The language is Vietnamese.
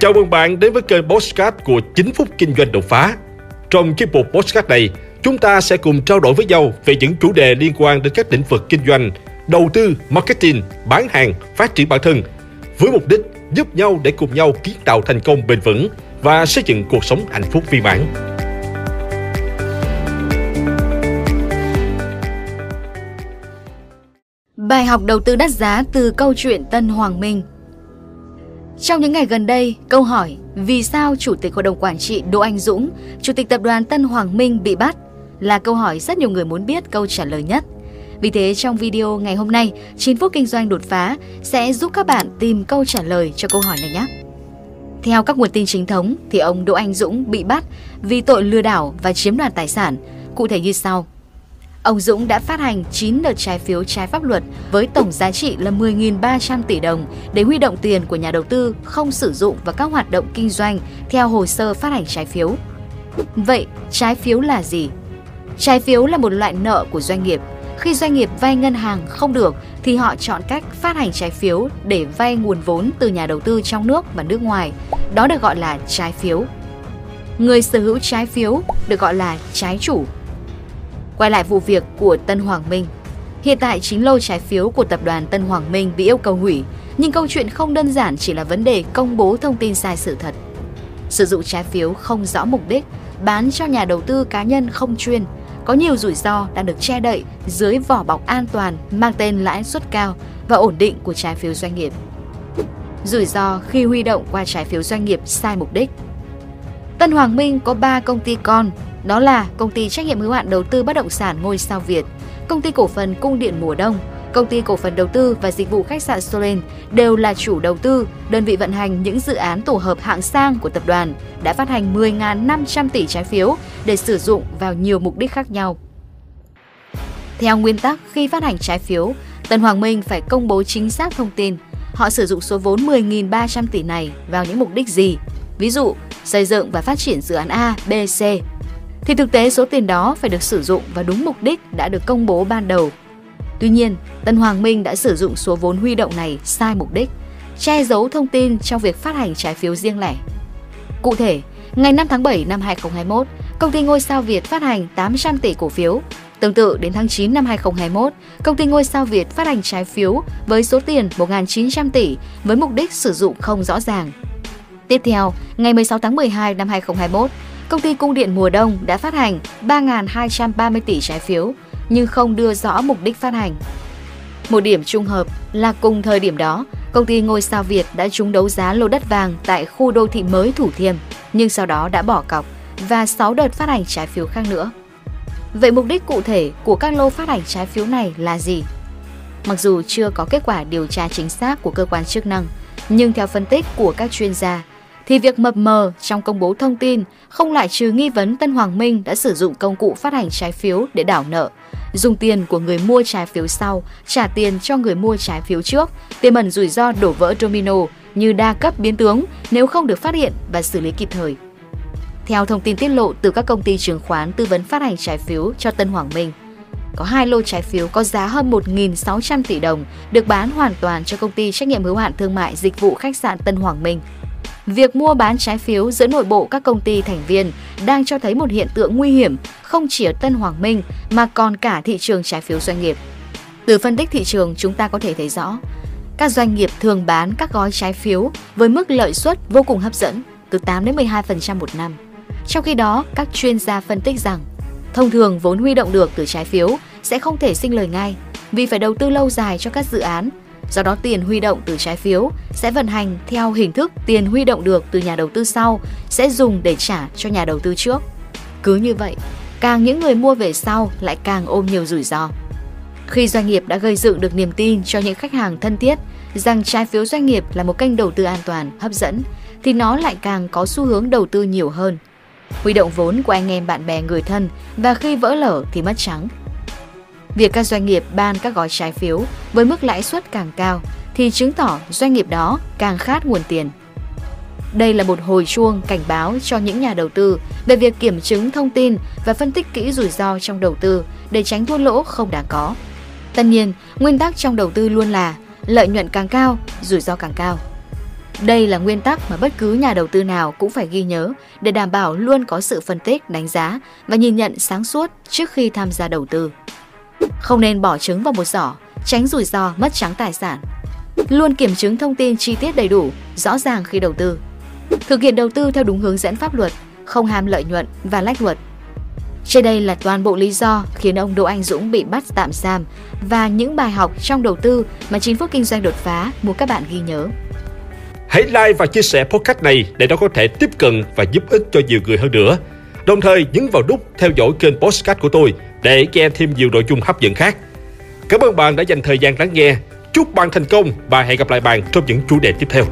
Chào mừng bạn đến với kênh Postcard của 9 phút kinh doanh đột phá. Trong chiếc mục Postcard này, chúng ta sẽ cùng trao đổi với nhau về những chủ đề liên quan đến các lĩnh vực kinh doanh, đầu tư, marketing, bán hàng, phát triển bản thân, với mục đích giúp nhau để cùng nhau kiến tạo thành công bền vững và xây dựng cuộc sống hạnh phúc viên mãn. Bài học đầu tư đắt giá từ câu chuyện Tân Hoàng Minh trong những ngày gần đây, câu hỏi vì sao Chủ tịch Hội đồng Quản trị Đỗ Anh Dũng, Chủ tịch Tập đoàn Tân Hoàng Minh bị bắt là câu hỏi rất nhiều người muốn biết câu trả lời nhất. Vì thế trong video ngày hôm nay, 9 phút kinh doanh đột phá sẽ giúp các bạn tìm câu trả lời cho câu hỏi này nhé. Theo các nguồn tin chính thống thì ông Đỗ Anh Dũng bị bắt vì tội lừa đảo và chiếm đoạt tài sản, cụ thể như sau. Ông Dũng đã phát hành 9 đợt trái phiếu trái pháp luật với tổng giá trị là 10.300 tỷ đồng để huy động tiền của nhà đầu tư không sử dụng vào các hoạt động kinh doanh theo hồ sơ phát hành trái phiếu. Vậy, trái phiếu là gì? Trái phiếu là một loại nợ của doanh nghiệp. Khi doanh nghiệp vay ngân hàng không được thì họ chọn cách phát hành trái phiếu để vay nguồn vốn từ nhà đầu tư trong nước và nước ngoài. Đó được gọi là trái phiếu. Người sở hữu trái phiếu được gọi là trái chủ Quay lại vụ việc của Tân Hoàng Minh. Hiện tại chính lô trái phiếu của tập đoàn Tân Hoàng Minh bị yêu cầu hủy, nhưng câu chuyện không đơn giản chỉ là vấn đề công bố thông tin sai sự thật. Sử dụng trái phiếu không rõ mục đích, bán cho nhà đầu tư cá nhân không chuyên, có nhiều rủi ro đang được che đậy dưới vỏ bọc an toàn mang tên lãi suất cao và ổn định của trái phiếu doanh nghiệp. Rủi ro khi huy động qua trái phiếu doanh nghiệp sai mục đích. Tân Hoàng Minh có 3 công ty con đó là công ty trách nhiệm hữu hạn đầu tư bất động sản ngôi sao Việt, công ty cổ phần cung điện mùa đông, công ty cổ phần đầu tư và dịch vụ khách sạn Solen đều là chủ đầu tư, đơn vị vận hành những dự án tổ hợp hạng sang của tập đoàn đã phát hành 10.500 tỷ trái phiếu để sử dụng vào nhiều mục đích khác nhau. Theo nguyên tắc, khi phát hành trái phiếu, Tân Hoàng Minh phải công bố chính xác thông tin. Họ sử dụng số vốn 10.300 tỷ này vào những mục đích gì? Ví dụ, xây dựng và phát triển dự án A, B, C thì thực tế số tiền đó phải được sử dụng và đúng mục đích đã được công bố ban đầu. Tuy nhiên, Tân Hoàng Minh đã sử dụng số vốn huy động này sai mục đích, che giấu thông tin trong việc phát hành trái phiếu riêng lẻ. Cụ thể, ngày 5 tháng 7 năm 2021, công ty ngôi sao Việt phát hành 800 tỷ cổ phiếu. Tương tự đến tháng 9 năm 2021, công ty ngôi sao Việt phát hành trái phiếu với số tiền 1.900 tỷ với mục đích sử dụng không rõ ràng. Tiếp theo, ngày 16 tháng 12 năm 2021, công ty cung điện mùa đông đã phát hành 3.230 tỷ trái phiếu nhưng không đưa rõ mục đích phát hành. Một điểm trung hợp là cùng thời điểm đó, công ty ngôi sao Việt đã trúng đấu giá lô đất vàng tại khu đô thị mới Thủ Thiêm nhưng sau đó đã bỏ cọc và 6 đợt phát hành trái phiếu khác nữa. Vậy mục đích cụ thể của các lô phát hành trái phiếu này là gì? Mặc dù chưa có kết quả điều tra chính xác của cơ quan chức năng, nhưng theo phân tích của các chuyên gia, thì việc mập mờ trong công bố thông tin không loại trừ nghi vấn Tân Hoàng Minh đã sử dụng công cụ phát hành trái phiếu để đảo nợ, dùng tiền của người mua trái phiếu sau trả tiền cho người mua trái phiếu trước, tiềm ẩn rủi ro đổ vỡ domino như đa cấp biến tướng nếu không được phát hiện và xử lý kịp thời. Theo thông tin tiết lộ từ các công ty chứng khoán tư vấn phát hành trái phiếu cho Tân Hoàng Minh, có hai lô trái phiếu có giá hơn 1.600 tỷ đồng được bán hoàn toàn cho công ty trách nhiệm hữu hạn thương mại dịch vụ khách sạn Tân Hoàng Minh việc mua bán trái phiếu giữa nội bộ các công ty thành viên đang cho thấy một hiện tượng nguy hiểm không chỉ ở Tân Hoàng Minh mà còn cả thị trường trái phiếu doanh nghiệp. Từ phân tích thị trường chúng ta có thể thấy rõ, các doanh nghiệp thường bán các gói trái phiếu với mức lợi suất vô cùng hấp dẫn, từ 8 đến 12% một năm. Trong khi đó, các chuyên gia phân tích rằng, thông thường vốn huy động được từ trái phiếu sẽ không thể sinh lời ngay vì phải đầu tư lâu dài cho các dự án Do đó tiền huy động từ trái phiếu sẽ vận hành theo hình thức tiền huy động được từ nhà đầu tư sau sẽ dùng để trả cho nhà đầu tư trước. Cứ như vậy, càng những người mua về sau lại càng ôm nhiều rủi ro. Khi doanh nghiệp đã gây dựng được niềm tin cho những khách hàng thân thiết rằng trái phiếu doanh nghiệp là một kênh đầu tư an toàn, hấp dẫn, thì nó lại càng có xu hướng đầu tư nhiều hơn. Huy động vốn của anh em bạn bè người thân và khi vỡ lở thì mất trắng. Việc các doanh nghiệp ban các gói trái phiếu với mức lãi suất càng cao thì chứng tỏ doanh nghiệp đó càng khát nguồn tiền. Đây là một hồi chuông cảnh báo cho những nhà đầu tư về việc kiểm chứng thông tin và phân tích kỹ rủi ro trong đầu tư để tránh thua lỗ không đáng có. Tất nhiên, nguyên tắc trong đầu tư luôn là lợi nhuận càng cao, rủi ro càng cao. Đây là nguyên tắc mà bất cứ nhà đầu tư nào cũng phải ghi nhớ để đảm bảo luôn có sự phân tích, đánh giá và nhìn nhận sáng suốt trước khi tham gia đầu tư. Không nên bỏ trứng vào một giỏ, tránh rủi ro mất trắng tài sản. Luôn kiểm chứng thông tin chi tiết đầy đủ, rõ ràng khi đầu tư. Thực hiện đầu tư theo đúng hướng dẫn pháp luật, không ham lợi nhuận và lách luật. Trên đây là toàn bộ lý do khiến ông Đỗ Anh Dũng bị bắt tạm giam và những bài học trong đầu tư mà 9 phút kinh doanh đột phá muốn các bạn ghi nhớ. Hãy like và chia sẻ podcast này để nó có thể tiếp cận và giúp ích cho nhiều người hơn nữa. Đồng thời nhấn vào nút theo dõi kênh podcast của tôi để nghe thêm nhiều nội dung hấp dẫn khác. Cảm ơn bạn đã dành thời gian lắng nghe. Chúc bạn thành công và hẹn gặp lại bạn trong những chủ đề tiếp theo.